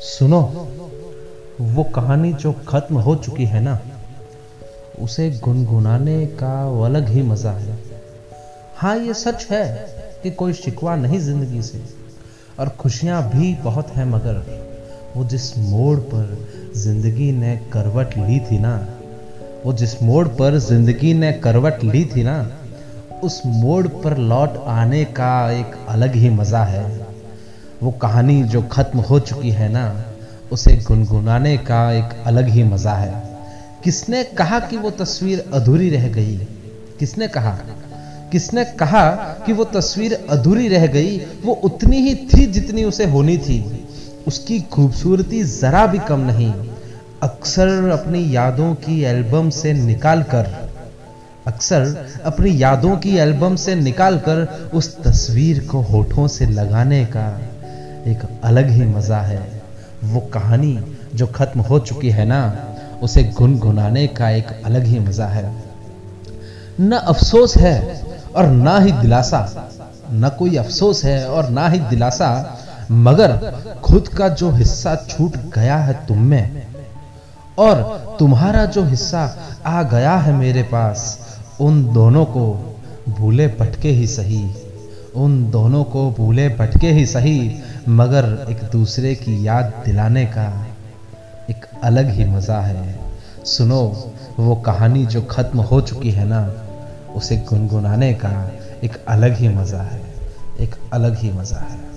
सुनो, वो कहानी जो खत्म हो चुकी है ना, उसे गुनगुनाने का अलग ही मज़ा है। हाँ ये सच है कि कोई शिकवा नहीं ज़िंदगी से, और खुशियाँ भी बहुत हैं, मगर वो जिस मोड़ पर ज़िंदगी ने करवट ली थी ना, वो जिस मोड़ पर ज़िंदगी ने करवट ली थी ना, उस मोड़ पर लौट आने का एक अलग ही मज़ा है। वो कहानी जो खत्म हो चुकी है ना, उसे गुनगुनाने का एक अलग ही मज़ा है। किसने कहा कि वो तस्वीर अधूरी रह गई? किसने कहा? किसने कहा कि वो तस्वीर अधूरी रह गई? वो उतनी ही थी जितनी उसे होनी थी। उसकी खूबसूरती जरा भी कम नहीं। अक्सर अपनी यादों की एल्बम से निकाल कर अक्सर अपनी यादों की एल्बम से निकालकर उस तस्वीर को होठों से लगाने का एक अलग ही मज़ा है। वो कहानी जो खत्म हो चुकी है ना, उसे गुनगुनाने का एक अलग ही मज़ा है। न अफसोस है और ना ही दिलासा। न कोई अफसोस है और ना ही दिलासा, मगर खुद का जो हिस्सा छूट गया है तुम में, और तुम्हारा जो हिस्सा आ गया है मेरे पास, उन दोनों को भूले पटके ही सही। उन दोनों को भूले पटके ही सही। मगर एक दूसरे की याद दिलाने का एक अलग ही मज़ा है। सुनो, वो कहानी जो खत्म हो चुकी है ना, उसे गुनगुनाने का एक अलग ही मज़ा है। एक अलग ही मज़ा है।